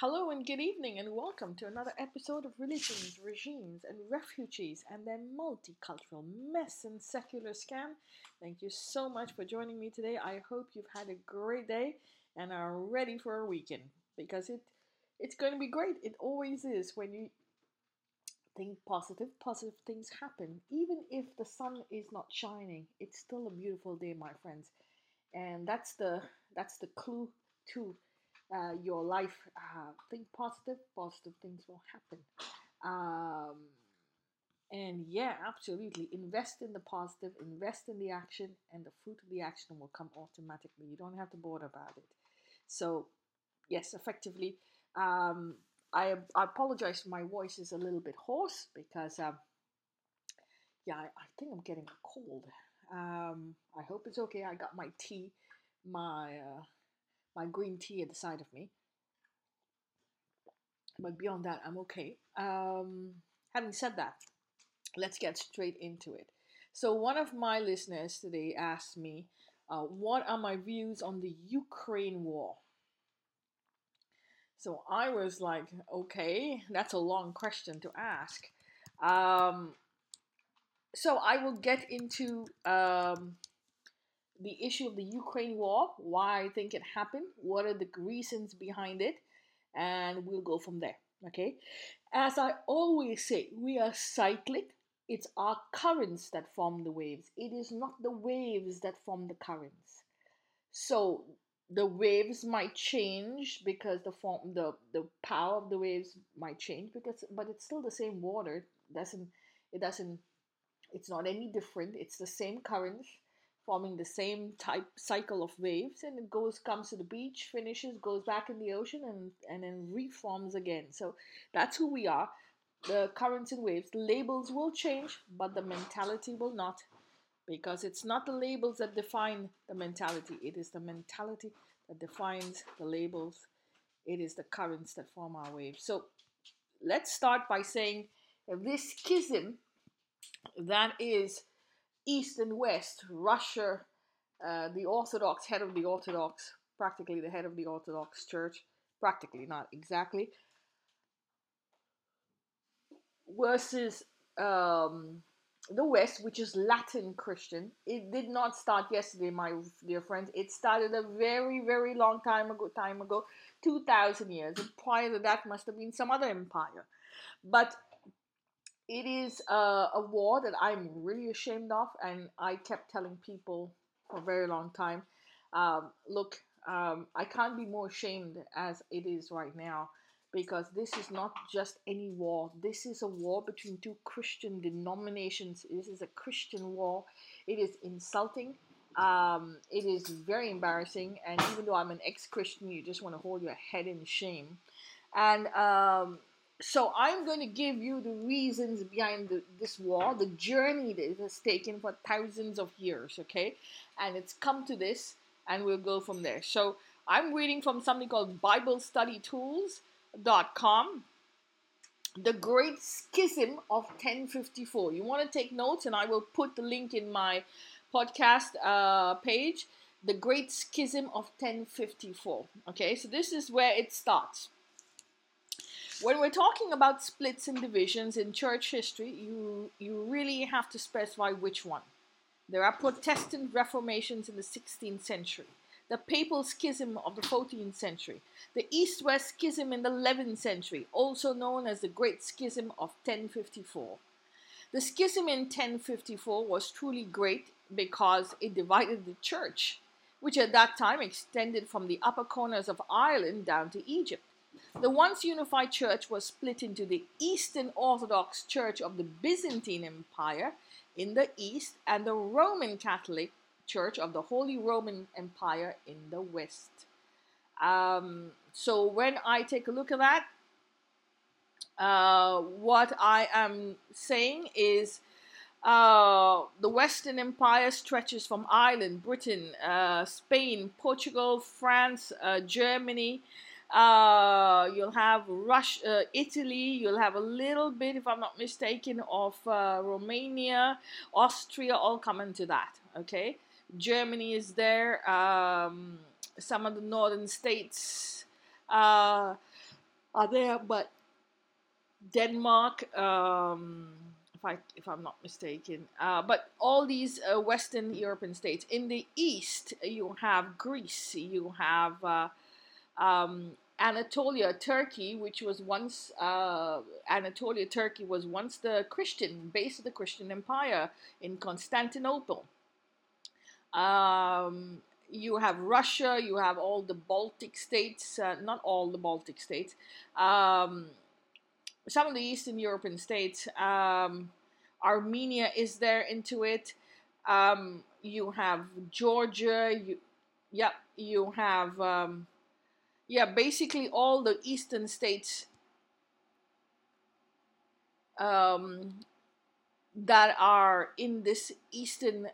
Hello and good evening, and welcome to another episode of Religions, Regimes, and Refugees and their multicultural mess and secular scam. Thank you so much for joining me today. I hope you've had a great day and are ready for a weekend because it it's going to be great. It always is when you think positive, positive things happen. Even if the sun is not shining, it's still a beautiful day, my friends. And that's the that's the clue to uh, your life. Uh, think positive, positive things will happen. Um, and yeah, absolutely. Invest in the positive, invest in the action, and the fruit of the action will come automatically. You don't have to bother about it. So, yes, effectively, um, I, I apologize. My voice is a little bit hoarse because, um, yeah, I, I, think I'm getting a cold. Um, I hope it's okay. I got my tea, my uh, my green tea at the side of me. But beyond that, I'm okay. Um, having said that, let's get straight into it. So, one of my listeners today asked me, uh, What are my views on the Ukraine war? So, I was like, Okay, that's a long question to ask. Um, so, I will get into um, the issue of the Ukraine war, why I think it happened, what are the reasons behind it, and we'll go from there. Okay, as I always say, we are cyclic. It's our currents that form the waves. It is not the waves that form the currents. So the waves might change because the form the the power of the waves might change because but it's still the same water. It doesn't it doesn't it's not any different. It's the same currents forming the same type cycle of waves and it goes comes to the beach finishes goes back in the ocean and and then reforms again. So that's who we are. The currents and waves labels will change but the mentality will not because it's not the labels that define the mentality. It is the mentality that defines the labels. It is the currents that form our waves. So let's start by saying this schism that is East and West, Russia, uh, the Orthodox head of the Orthodox, practically the head of the Orthodox Church, practically not exactly, versus um, the West, which is Latin Christian. It did not start yesterday, my dear friends. It started a very, very long time ago. Time ago, two thousand years. And prior to that, must have been some other empire. But it is a, a war that I'm really ashamed of, and I kept telling people for a very long time, um, look, um, I can't be more ashamed as it is right now because this is not just any war. This is a war between two Christian denominations. This is a Christian war. It is insulting. Um, it is very embarrassing. And even though I'm an ex Christian, you just want to hold your head in shame. And um, so I'm going to give you the reasons behind the, this war, the journey that it has taken for thousands of years, okay? And it's come to this, and we'll go from there. So I'm reading from something called BibleStudyTools.com. The Great Schism of 1054. You want to take notes, and I will put the link in my podcast uh, page. The Great Schism of 1054. Okay, so this is where it starts. When we're talking about splits and divisions in church history, you, you really have to specify which one. There are Protestant reformations in the 16th century, the papal schism of the 14th century, the East West schism in the 11th century, also known as the Great Schism of 1054. The schism in 1054 was truly great because it divided the church, which at that time extended from the upper corners of Ireland down to Egypt. The once unified church was split into the Eastern Orthodox Church of the Byzantine Empire in the east and the Roman Catholic Church of the Holy Roman Empire in the west. Um, so when I take a look at that, uh, what I am saying is uh, the Western Empire stretches from Ireland, Britain, uh, Spain, Portugal, France, uh, Germany, uh, you'll have Russia, uh, Italy. You'll have a little bit, if I'm not mistaken, of uh, Romania, Austria, all come into that. Okay, Germany is there. Um, some of the northern states. Are there, but Denmark, um, if I if I'm not mistaken, uh, but all these uh, Western European states. In the east, you have Greece, you have uh, um, Anatolia, Turkey, which was once uh, Anatolia, Turkey was once the Christian base of the Christian Empire in Constantinople. Um, you have Russia, you have all the Baltic states, uh, not all the Baltic states, um, some of the Eastern European states. Um, Armenia is there into it. Um, you have Georgia. You, yep, you have um, yeah, basically all the Eastern states um, that are in this Eastern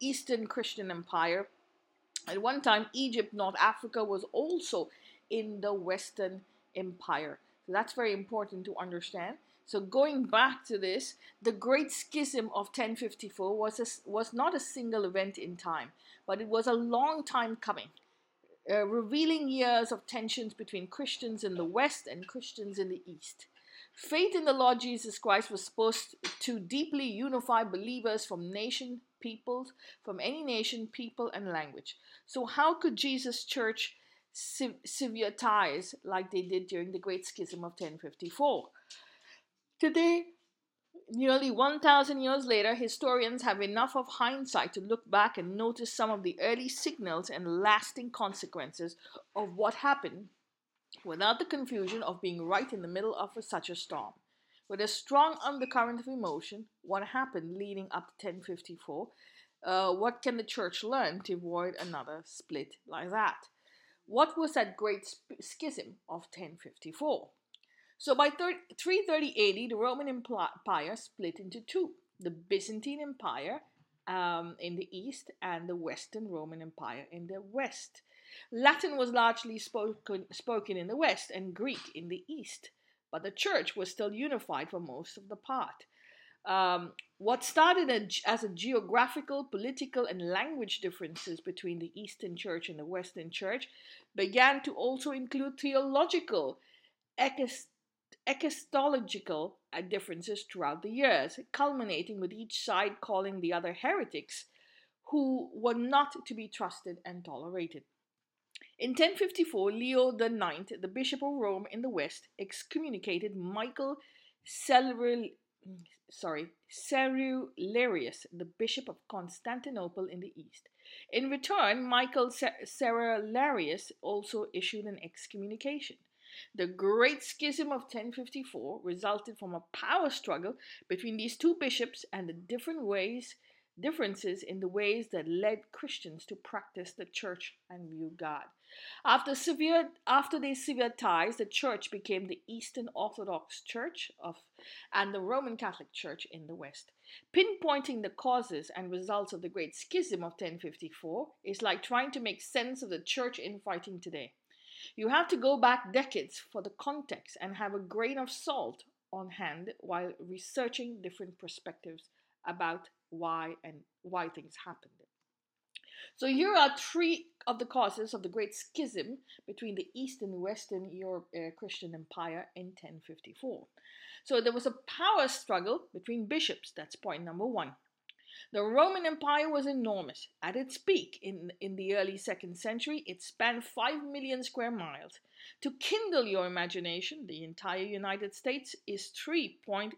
Eastern Christian Empire. At one time, Egypt, North Africa was also in the Western Empire. So that's very important to understand. So going back to this, the Great Schism of 1054 was a, was not a single event in time, but it was a long time coming, uh, revealing years of tensions between Christians in the West and Christians in the East. Faith in the Lord Jesus Christ was supposed to deeply unify believers from nation, peoples, from any nation, people, and language. So, how could Jesus' church sever ties like they did during the Great Schism of 1054? Today, nearly 1,000 years later, historians have enough of hindsight to look back and notice some of the early signals and lasting consequences of what happened without the confusion of being right in the middle of such a storm. With a strong undercurrent of emotion, what happened leading up to 1054? Uh, what can the church learn to avoid another split like that? What was that great schism of 1054? So by 330 AD, the Roman Empire split into two the Byzantine Empire um, in the east and the Western Roman Empire in the west. Latin was largely spoken, spoken in the west and Greek in the east, but the church was still unified for most of the part. Um, what started as a geographical, political, and language differences between the Eastern Church and the Western Church began to also include theological, ecclesiological uh, differences throughout the years, culminating with each side calling the other heretics who were not to be trusted and tolerated. In 1054, Leo IX, the Bishop of Rome in the West, excommunicated Michael sorry, Cerularius, the Bishop of Constantinople in the East. In return, Michael Cerularius also issued an excommunication. The Great Schism of 1054 resulted from a power struggle between these two bishops and the different ways differences in the ways that led Christians to practice the church and view God. After severe after these severe ties, the church became the Eastern Orthodox Church of and the Roman Catholic Church in the West. Pinpointing the causes and results of the Great Schism of 1054 is like trying to make sense of the church infighting today. You have to go back decades for the context and have a grain of salt on hand while researching different perspectives about why and why things happened. So here are three of the causes of the great schism between the East and Western Europe uh, Christian Empire in 1054. So there was a power struggle between bishops. That's point number one. The Roman Empire was enormous. At its peak in, in the early second century, it spanned 5 million square miles. To kindle your imagination, the entire United States is 3.8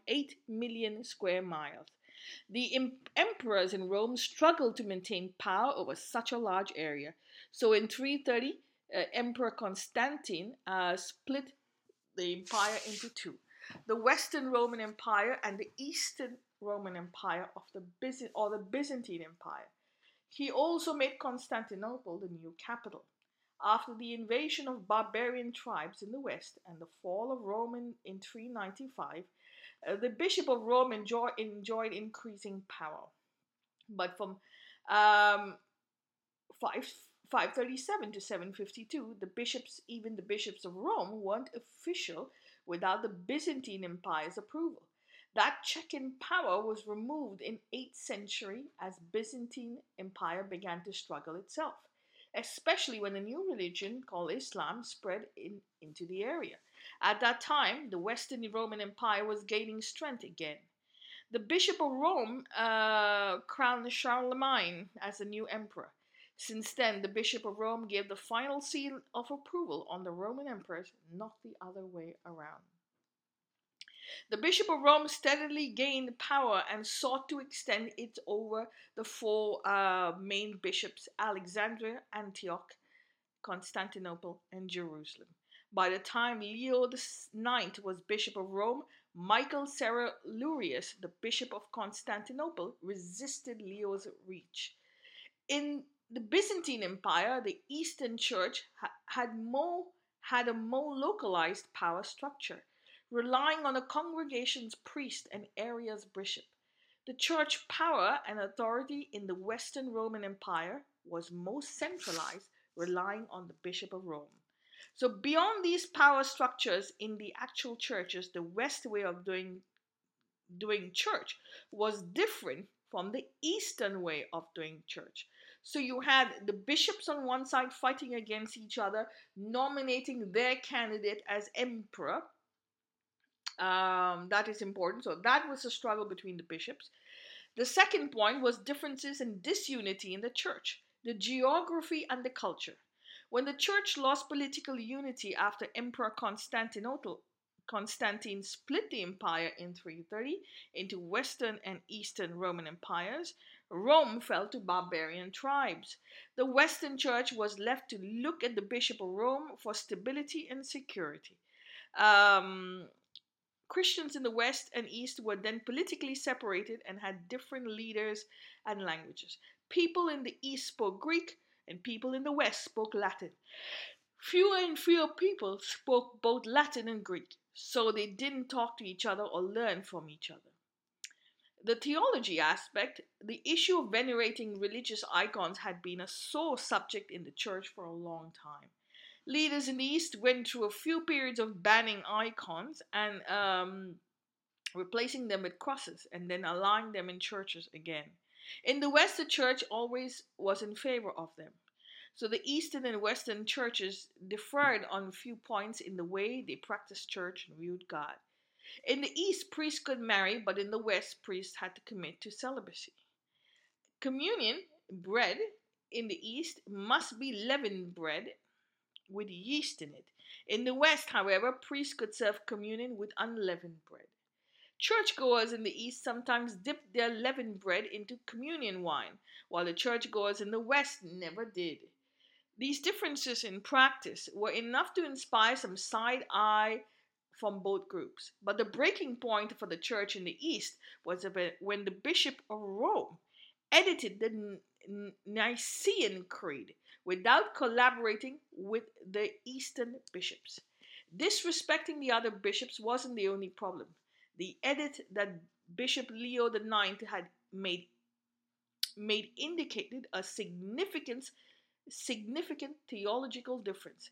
million square miles. The emperors in Rome struggled to maintain power over such a large area. So in 330, uh, Emperor Constantine uh, split the empire into two the Western Roman Empire and the Eastern Roman Empire of the Byzant or the Byzantine Empire. He also made Constantinople the new capital. After the invasion of barbarian tribes in the west and the fall of Rome in, in 395, uh, the Bishop of Rome enjoy, enjoyed increasing power. But from um, 5, 537 to 752, the bishops, even the bishops of Rome, weren't official without the Byzantine Empire's approval. That check in power was removed in 8th century as Byzantine Empire began to struggle itself, especially when a new religion called Islam spread in, into the area. At that time, the Western Roman Empire was gaining strength again. The Bishop of Rome uh, crowned Charlemagne as the new emperor. Since then, the Bishop of Rome gave the final seal of approval on the Roman emperors, not the other way around. The Bishop of Rome steadily gained power and sought to extend it over the four uh, main bishops Alexandria, Antioch, Constantinople, and Jerusalem. By the time Leo IX was Bishop of Rome, Michael Cerularius, the Bishop of Constantinople, resisted Leo's reach. In the Byzantine Empire, the Eastern Church ha- had more had a more localized power structure, relying on a congregation's priest and area's bishop. The church power and authority in the Western Roman Empire was most centralized, relying on the Bishop of Rome. So, beyond these power structures in the actual churches, the West way of doing, doing church was different from the Eastern way of doing church. So you had the bishops on one side fighting against each other, nominating their candidate as emperor. Um, that is important. So that was a struggle between the bishops. The second point was differences and disunity in the church, the geography and the culture. When the church lost political unity after Emperor Constantinople, Constantine split the empire in 330 into Western and Eastern Roman empires, Rome fell to barbarian tribes. The Western Church was left to look at the Bishop of Rome for stability and security. Um, Christians in the West and East were then politically separated and had different leaders and languages. People in the East spoke Greek, and people in the West spoke Latin. Fewer and fewer people spoke both Latin and Greek, so they didn't talk to each other or learn from each other the theology aspect, the issue of venerating religious icons had been a sore subject in the church for a long time. Leaders in the East went through a few periods of banning icons and um, replacing them with crosses and then allowing them in churches again. In the West, the church always was in favor of them. So the Eastern and Western churches differed on a few points in the way they practiced church and viewed God. In the East, priests could marry, but in the West, priests had to commit to celibacy. Communion, bread, in the East must be leavened bread with yeast in it. In the West, however, priests could serve communion with unleavened bread. Churchgoers in the East sometimes dipped their leavened bread into communion wine, while the churchgoers in the West never did. These differences in practice were enough to inspire some side eye from both groups. But the breaking point for the church in the East was when the Bishop of Rome edited the Nicene Creed without collaborating with the Eastern bishops. Disrespecting the other bishops wasn't the only problem. The edit that Bishop Leo IX had made made indicated a significant significant theological difference.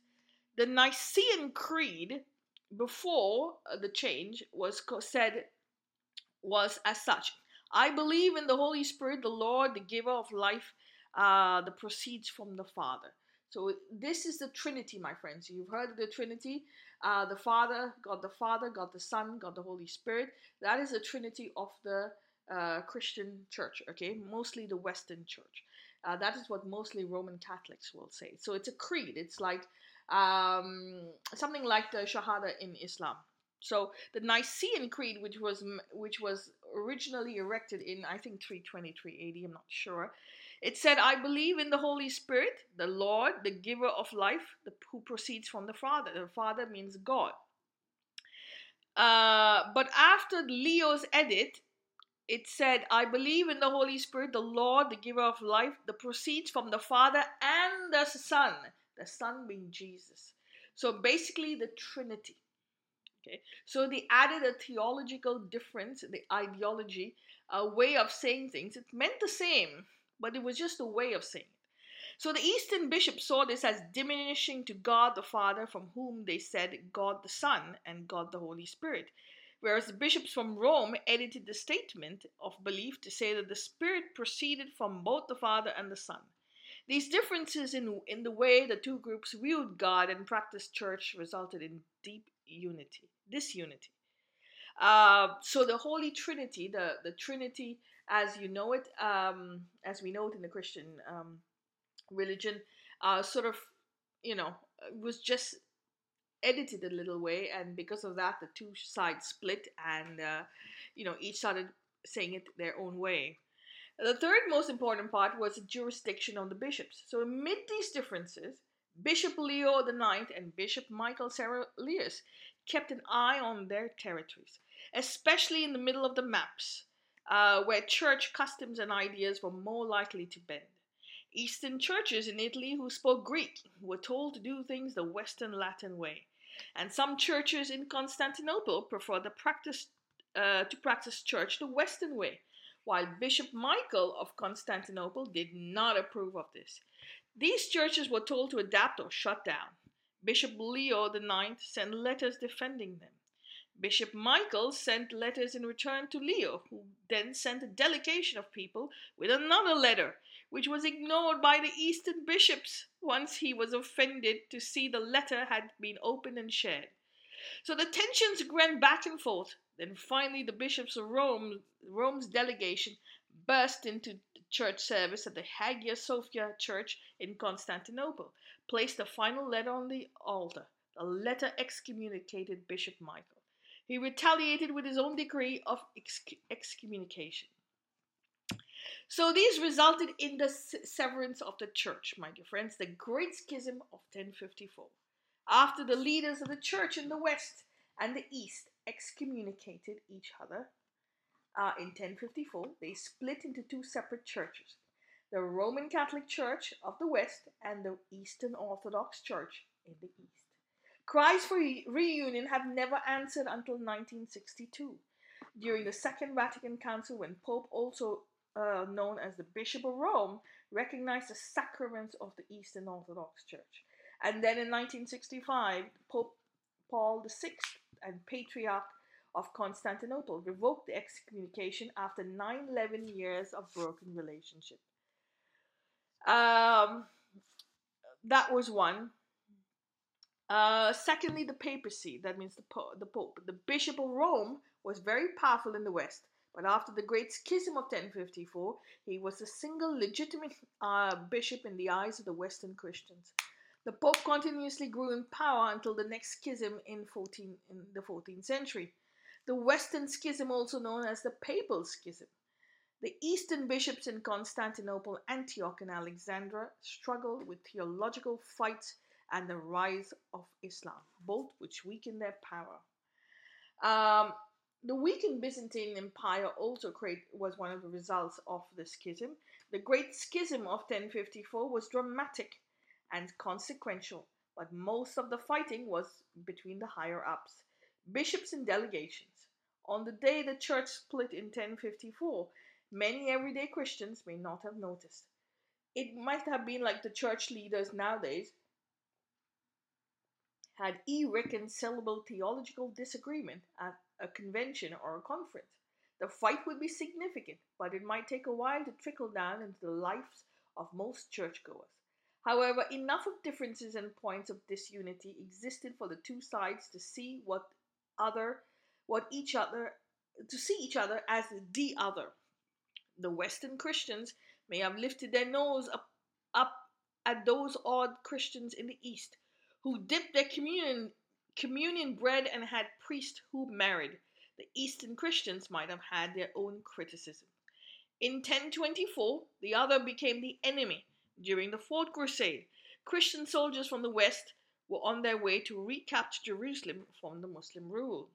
The Nicene Creed before uh, the change was said was as such I believe in the Holy Spirit, the Lord, the giver of life, uh, the proceeds from the Father. So this is the Trinity, my friends. You've heard of the Trinity, uh, the Father, God the Father, God the Son, God the Holy Spirit. That is the Trinity of the uh, Christian Church. Okay, mostly the Western Church. Uh, that is what mostly Roman Catholics will say. So it's a creed. It's like um, something like the Shahada in Islam. So the Nicene Creed, which was which was originally erected in I think 323 AD, I'm not sure. It said, "I believe in the Holy Spirit, the Lord, the Giver of life, the, who proceeds from the Father." The Father means God. Uh, but after Leo's edit, it said, "I believe in the Holy Spirit, the Lord, the Giver of life, the proceeds from the Father and the Son." The Son being Jesus. So basically, the Trinity. Okay, so they added a theological difference, the ideology, a way of saying things. It meant the same, but it was just a way of saying it. So the Eastern bishops saw this as diminishing to God the Father, from whom they said God the Son and God the Holy Spirit. Whereas the bishops from Rome edited the statement of belief to say that the Spirit proceeded from both the Father and the Son. These differences in, in the way the two groups viewed God and practiced church resulted in deep unity, disunity. Uh, so the Holy Trinity, the, the Trinity as you know it, um, as we know it in the Christian um, religion, uh, sort of, you know, was just edited a little way, and because of that, the two sides split, and uh, you know, each started saying it their own way. The third most important part was the jurisdiction of the bishops. So, amid these differences, Bishop Leo IX and Bishop Michael Cerullius kept an eye on their territories, especially in the middle of the maps, uh, where church customs and ideas were more likely to bend. Eastern churches in Italy who spoke Greek were told to do things the Western Latin way, and some churches in Constantinople preferred the practice, uh, to practice church the Western way, while Bishop Michael of Constantinople did not approve of this. These churches were told to adapt or shut down. Bishop Leo IX sent letters defending them. Bishop Michael sent letters in return to Leo, who then sent a delegation of people with another letter, which was ignored by the Eastern bishops once he was offended to see the letter had been opened and shared. So the tensions ran back and forth. Then finally, the bishops of Rome, Rome's delegation burst into church service at the Hagia Sophia Church in Constantinople, placed a final letter on the altar. The letter excommunicated Bishop Michael. He retaliated with his own decree of excommunication. So these resulted in the severance of the church, my dear friends, the Great Schism of 1054. After the leaders of the church in the west and the east excommunicated each other uh, in 1054, they split into two separate churches the Roman Catholic Church of the west and the Eastern Orthodox Church in the east. Cries for reunion have never answered until 1962, during the Second Vatican Council, when Pope, also uh, known as the Bishop of Rome, recognized the sacraments of the Eastern Orthodox Church. And then in 1965, Pope Paul VI and Patriarch of Constantinople revoked the excommunication after 9 11 years of broken relationship. Um, that was one. Uh, secondly, the papacy, that means the, po- the Pope. The Bishop of Rome was very powerful in the West, but after the Great Schism of 1054, he was a single legitimate uh, bishop in the eyes of the Western Christians. The Pope continuously grew in power until the next schism in, 14, in the 14th century. The Western Schism, also known as the Papal Schism. The Eastern bishops in Constantinople, Antioch, and Alexandria struggled with theological fights and the rise of Islam, both which weakened their power. Um, the weakened Byzantine Empire also create, was one of the results of the schism. The Great Schism of 1054 was dramatic and consequential, but most of the fighting was between the higher ups, bishops and delegations. On the day the church split in 1054, many everyday Christians may not have noticed. It might have been like the church leaders nowadays had irreconcilable theological disagreement at a convention or a conference. The fight would be significant, but it might take a while to trickle down into the lives of most churchgoers. However, enough of differences and points of disunity existed for the two sides to see what other what each other to see each other as the other. The Western Christians may have lifted their nose up, up at those odd Christians in the East who dipped their communion, communion bread and had priests who married. The Eastern Christians might have had their own criticism. In 1024, the other became the enemy. During the Fourth Crusade, Christian soldiers from the West were on their way to recapture Jerusalem from the Muslim rule.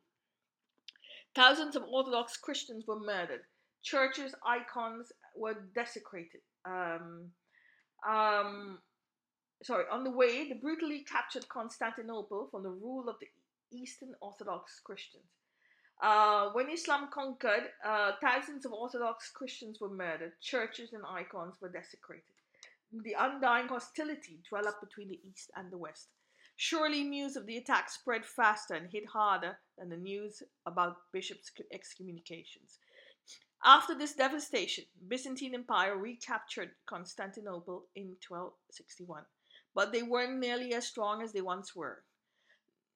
Thousands of Orthodox Christians were murdered. Churches' icons were desecrated. Um, um, sorry, on the way, they brutally captured Constantinople from the rule of the Eastern Orthodox Christians. Uh, when Islam conquered, uh, thousands of Orthodox Christians were murdered, churches and icons were desecrated. The undying hostility developed between the East and the West. Surely news of the attack spread faster and hit harder than the news about bishops' excommunications. After this devastation, Byzantine Empire recaptured Constantinople in 1261, but they weren't nearly as strong as they once were.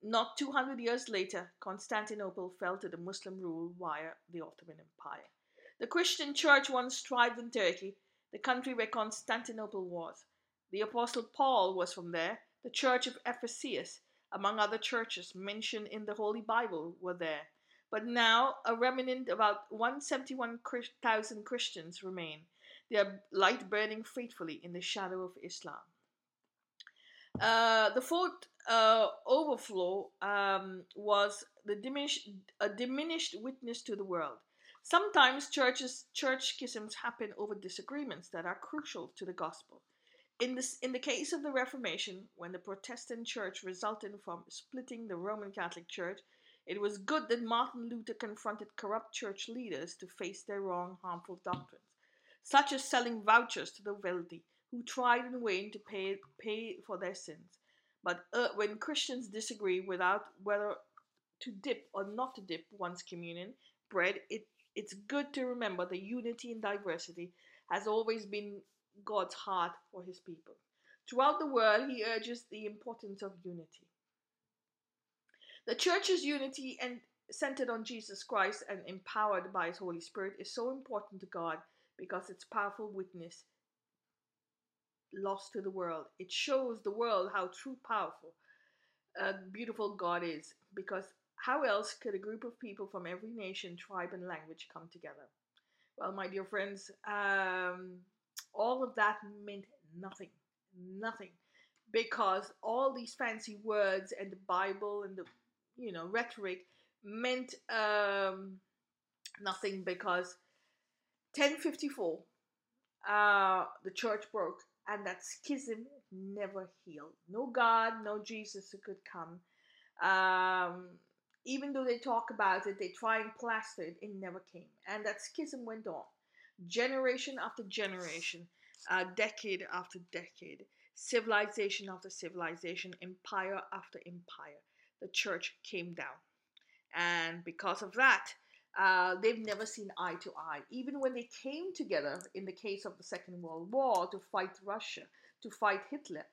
Not 200 years later, Constantinople fell to the Muslim rule via the Ottoman Empire. The Christian church once thrived in Turkey, the country where Constantinople was. The Apostle Paul was from there. The church of Ephesus, among other churches mentioned in the Holy Bible, were there. But now a remnant, about 171,000 Christians remain, their light burning faithfully in the shadow of Islam. Uh, the fourth uh, overflow um, was the a diminished witness to the world. Sometimes churches, church schisms happen over disagreements that are crucial to the gospel. In, this, in the case of the Reformation, when the Protestant church resulted from splitting the Roman Catholic Church, it was good that Martin Luther confronted corrupt church leaders to face their wrong, harmful doctrines, such as selling vouchers to the wealthy, who tried in vain to pay, pay for their sins. But uh, when Christians disagree without whether to dip or not to dip one's communion bread, it, it's good to remember that unity and diversity has always been God's heart for his people. Throughout the world, he urges the importance of unity. The church's unity and centered on Jesus Christ and empowered by his Holy Spirit is so important to God because its powerful witness lost to the world. It shows the world how true powerful uh, beautiful God is because how else could a group of people from every nation, tribe, and language come together? Well, my dear friends, um, all of that meant nothing. Nothing. Because all these fancy words and the Bible and the, you know, rhetoric meant um, nothing because 1054, uh, the church broke and that schism never healed. No God, no Jesus who could come. Um, even though they talk about it, they try and plaster it, it never came. And that schism went on generation after generation, uh, decade after decade, civilization after civilization, empire after empire. The church came down. And because of that, uh, they've never seen eye to eye. Even when they came together in the case of the Second World War to fight Russia, to fight Hitler,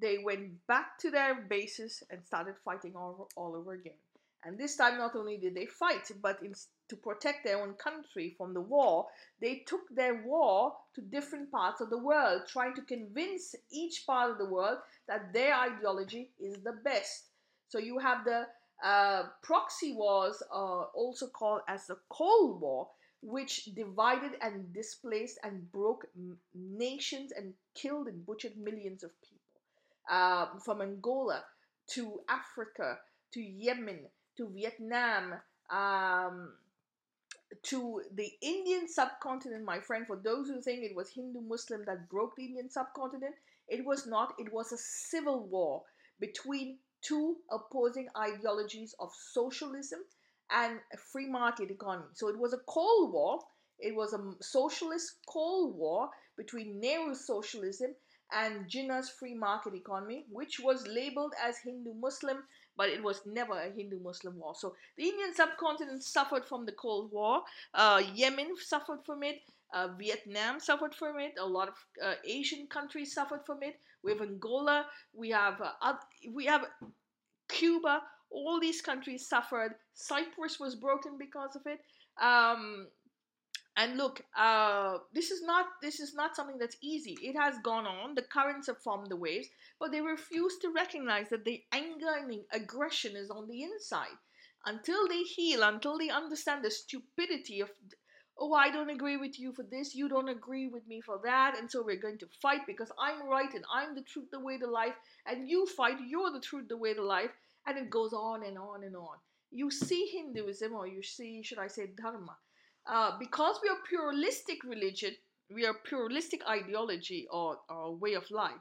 they went back to their bases and started fighting all, all over again. And this time, not only did they fight, but in, to protect their own country from the war, they took their war to different parts of the world, trying to convince each part of the world that their ideology is the best. So you have the uh, proxy wars, uh, also called as the Cold War, which divided and displaced and broke nations and killed and butchered millions of people. Uh, from Angola to Africa to Yemen to Vietnam, um, to the Indian subcontinent, my friend. For those who think it was Hindu Muslim that broke the Indian subcontinent, it was not. It was a civil war between two opposing ideologies of socialism and a free market economy. So it was a Cold War. It was a socialist Cold War between Nehru's socialism and Jinnah's free market economy, which was labeled as Hindu Muslim but it was never a Hindu Muslim war. So the Indian subcontinent suffered from the Cold War. Uh, Yemen suffered from it. Uh, Vietnam suffered from it. A lot of uh, Asian countries suffered from it. We have Angola. We have uh, we have Cuba. All these countries suffered. Cyprus was broken because of it. Um, and look, uh, this is not this is not something that's easy. It has gone on. The currents have formed the waves, but they refuse to recognize that the anger and aggression is on the inside. Until they heal, until they understand the stupidity of, oh, I don't agree with you for this, you don't agree with me for that, and so we're going to fight because I'm right and I'm the truth, the way, the life, and you fight, you're the truth, the way, the life, and it goes on and on and on. You see Hinduism, or you see, should I say, Dharma uh, because we are pluralistic religion, we are pluralistic ideology or, or way of life.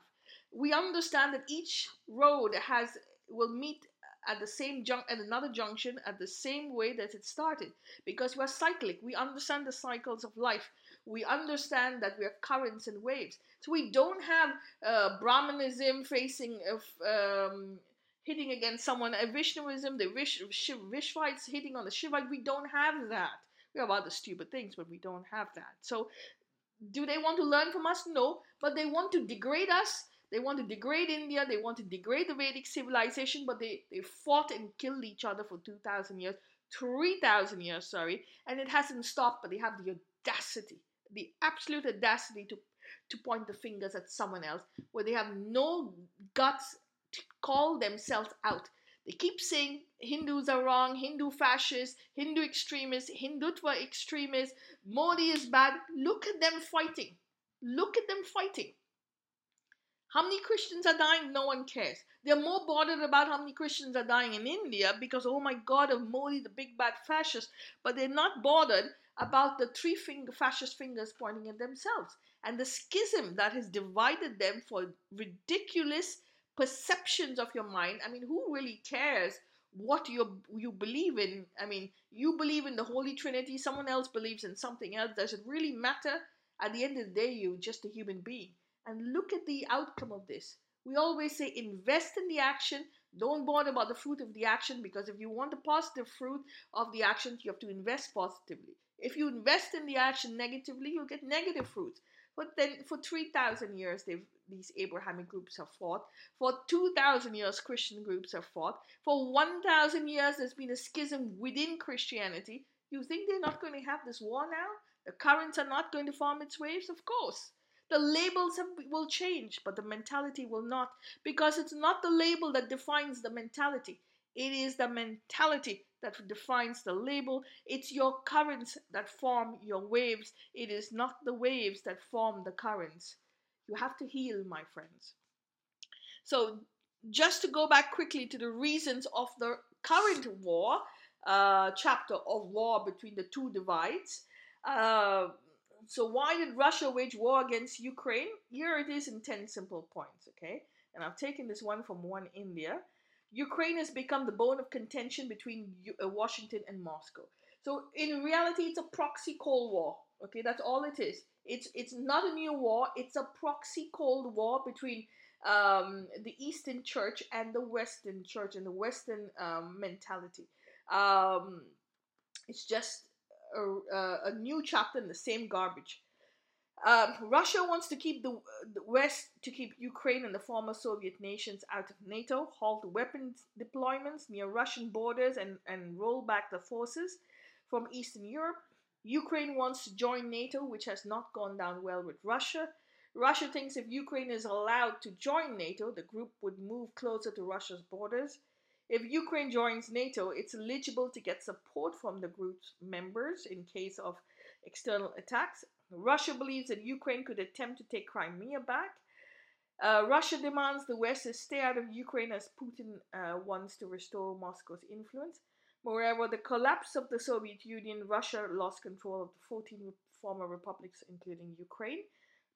We understand that each road has will meet at the same jun- at another junction at the same way that it started because we're cyclic. We understand the cycles of life. We understand that we are currents and waves. So we don't have uh, Brahmanism facing of um, hitting against someone, a Vishnuism, the Vish, Vishvites hitting on the Shivite. We don't have that We have other stupid things, but we don't have that. So, do they want to learn from us? No, but they want to degrade us. They want to degrade India. They want to degrade the Vedic civilization, but they, they fought and killed each other for 2,000 years, 3,000 years, sorry, and it hasn't stopped, but they have the audacity, the absolute audacity to, to point the fingers at someone else, where they have no guts to call themselves out. They keep saying Hindus are wrong, Hindu fascists, Hindu extremists, Hindutva extremists, Modi is bad. Look at them fighting. Look at them fighting. How many Christians are dying? No one cares. They're more bothered about how many Christians are dying in India because, oh my God, of Modi, the big bad fascist. But they're not bothered about the three finger fascist fingers pointing at themselves and the schism that has divided them for ridiculous perceptions of your mind. I mean, who really cares what you you believe in? I mean, you believe in the Holy Trinity. Someone else believes in something else. Does it really matter? At the end of the day, you're just a human being. And look at the outcome of this. We always say invest in the action. Don't bother about the fruit of the action because if you want the positive fruit of the action, you have to invest positively. If you invest in the action negatively, you'll get negative fruits. But then for 3,000 years, these Abrahamic groups have fought. For 2,000 years, Christian groups have fought. For 1,000 years, there's been a schism within Christianity. You think they're not going to have this war now? The currents are not going to form its waves? Of course. The labels have, will change, but the mentality will not, because it's not the label that defines the mentality. It is the mentality that defines the label. It's your currents that form your waves. It is not the waves that form the currents. You have to heal, my friends. So, just to go back quickly to the reasons of the current war, uh, chapter of war between the two divides. Uh, so why did Russia wage war against Ukraine? Here it is in 10 simple points, okay? And I've taken this one from One India. Ukraine has become the bone of contention between uh, Washington and Moscow. So in reality, it's a proxy Cold War. Okay, that's all it is. It's it's not a new war. It's a proxy Cold War between um, the Eastern Church and the Western Church and the Western um, mentality. Um, it's just a, a new chapter in the same garbage. Um, Russia wants to keep the, the, West to keep Ukraine and the former Soviet nations out of NATO, halt weapons deployments near Russian borders, and, and roll back the forces from Eastern Europe. Ukraine wants to join NATO, which has not gone down well with Russia. Russia thinks if Ukraine is allowed to join NATO, the group would move closer to Russia's borders. If Ukraine joins NATO, it's eligible to get support from the group's members in case of external attacks. Russia believes that Ukraine could attempt to take Crimea back. Uh, Russia demands the West to stay out of Ukraine as Putin uh, wants to restore Moscow's influence. Moreover, the collapse of the Soviet Union, Russia lost control of the 14 former republics, including Ukraine.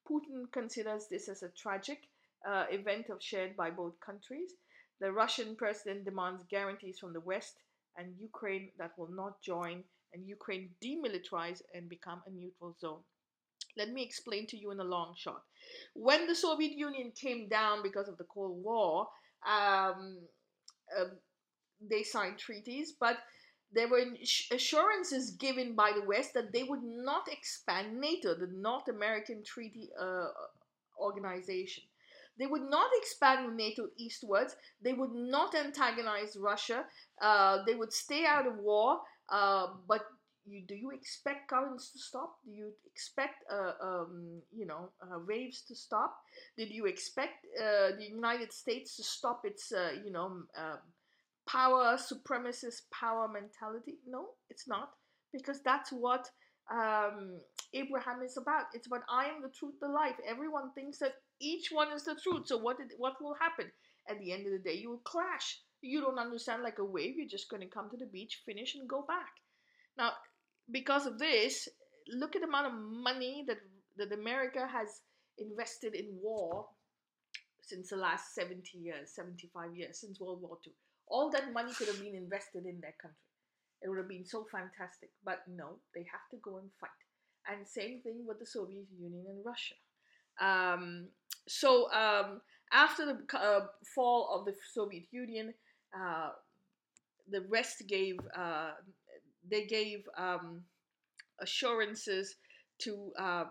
Putin considers this as a tragic uh, event of shared by both countries. The Russian president demands guarantees from the West and Ukraine that will not join and Ukraine demilitarize and become a neutral zone. Let me explain to you in a long shot. When the Soviet Union came down because of the Cold War, um, uh, they signed treaties, but there were assurances given by the West that they would not expand NATO, the North American Treaty uh, Organization. They would not expand NATO eastwards. They would not antagonize Russia. Uh, they would stay out of war. Uh, but you, do you expect currents to stop? Do you expect, uh, um, you know, uh, waves to stop? Did you expect uh, the United States to stop its, you know, um, power supremacist power mentality? No, it's not, because that's what um, Abraham is about. It's about I am the truth, the life. Everyone thinks that each one is the truth. So what did, what will happen? At the end of the day, you will clash. You don't understand like a wave. You're just going to come to the beach, finish, and go back. Now, because of this, look at the amount of money that that America has invested in war since the last 70 years, 75 years, since World War II. All that money could have been invested in their country. It would have been so fantastic. But no, they have to go and fight. And same thing with the Soviet Union and Russia. Um, so um, after the uh, fall of the Soviet Union, uh, the West gave uh, they gave um, assurances to um,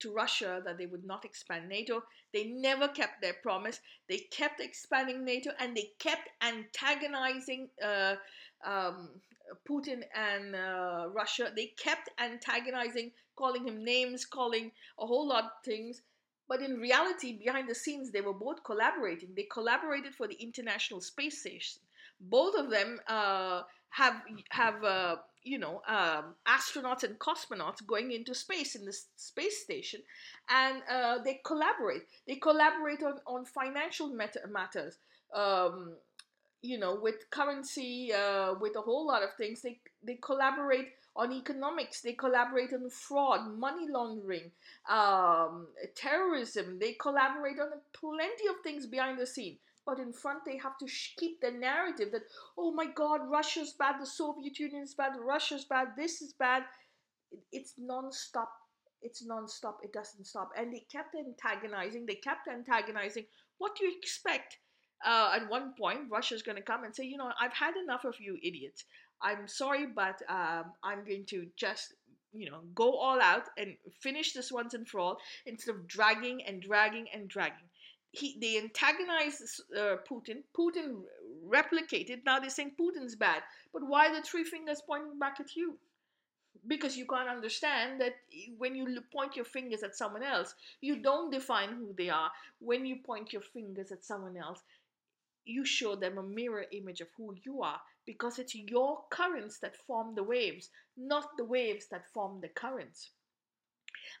to Russia that they would not expand NATO. They never kept their promise. They kept expanding NATO and they kept antagonizing uh, um, Putin and uh, Russia. They kept antagonizing, calling him names, calling a whole lot of things. But in reality, behind the scenes, they were both collaborating. They collaborated for the International Space Station. Both of them uh, have have uh, you know um, astronauts and cosmonauts going into space in the space station, and uh, they collaborate. They collaborate on on financial matters. Um, you know, with currency, uh, with a whole lot of things. They they collaborate on economics. They collaborate on fraud, money laundering, um, terrorism. They collaborate on plenty of things behind the scene but in front they have to sh- keep the narrative that oh my god russia's bad the soviet union's bad russia's bad this is bad. It's non-stop it's non-stop it doesn't stop. And they kept antagonizing they kept antagonizing. What do you expect? Uh, at one point russia's going to come and say you know i've had enough of you idiots. I'm sorry but um, i'm going to just you know go all out and finish this once and for all instead of dragging and dragging and dragging he they antagonized uh, Putin. Putin replicated. Now they're saying Putin's bad. But why the three fingers pointing back at you? Because you can't understand that when you point your fingers at someone else, you don't define who they are. When you point your fingers at someone else, you show them a mirror image of who you are because it's your currents that form the waves, not the waves that form the currents.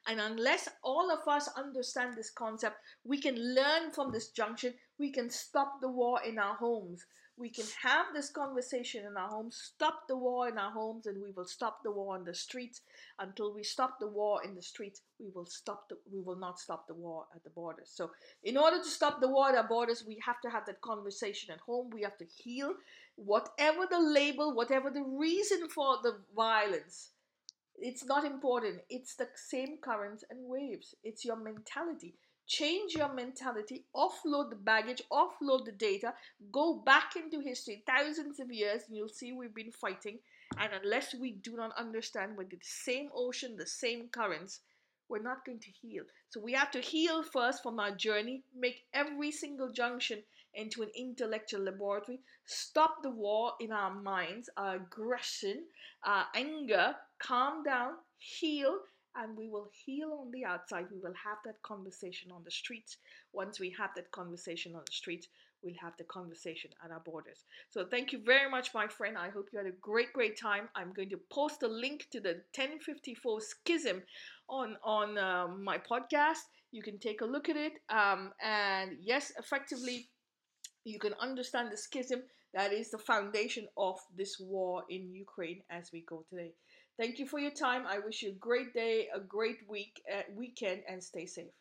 And unless all of us understand this concept, we can learn from this junction. We can stop the war in our homes. We can have this conversation in our homes, stop the war in our homes, and we will stop the war on the streets. Until we stop the war in the streets, we will stop the, we will not stop the war at the borders. So, in order to stop the war at our borders, we have to have that conversation at home. We have to heal whatever the label, whatever the reason for the violence it's not important. It's the same currents and waves. It's your mentality. Change your mentality, offload the baggage, offload the data, go back into history, thousands of years, and you'll see we've been fighting. And unless we do not understand we're the same ocean, the same currents, we're not going to heal. So we have to heal first from our journey, make every single junction into an intellectual laboratory, stop the war in our minds, our aggression, our anger, calm down, heal, and we will heal on the outside. We will have that conversation on the streets. Once we have that conversation on the streets, we'll have the conversation at our borders. So thank you very much, my friend. I hope you had a great, great time. I'm going to post a link to the 1054 schism on on uh, my podcast. You can take a look at it. Um, and yes, effectively, you can understand the schism that is the foundation of this war in Ukraine as we go today. Thank you for your time. I wish you a great day, a great week, uh, weekend, and stay safe.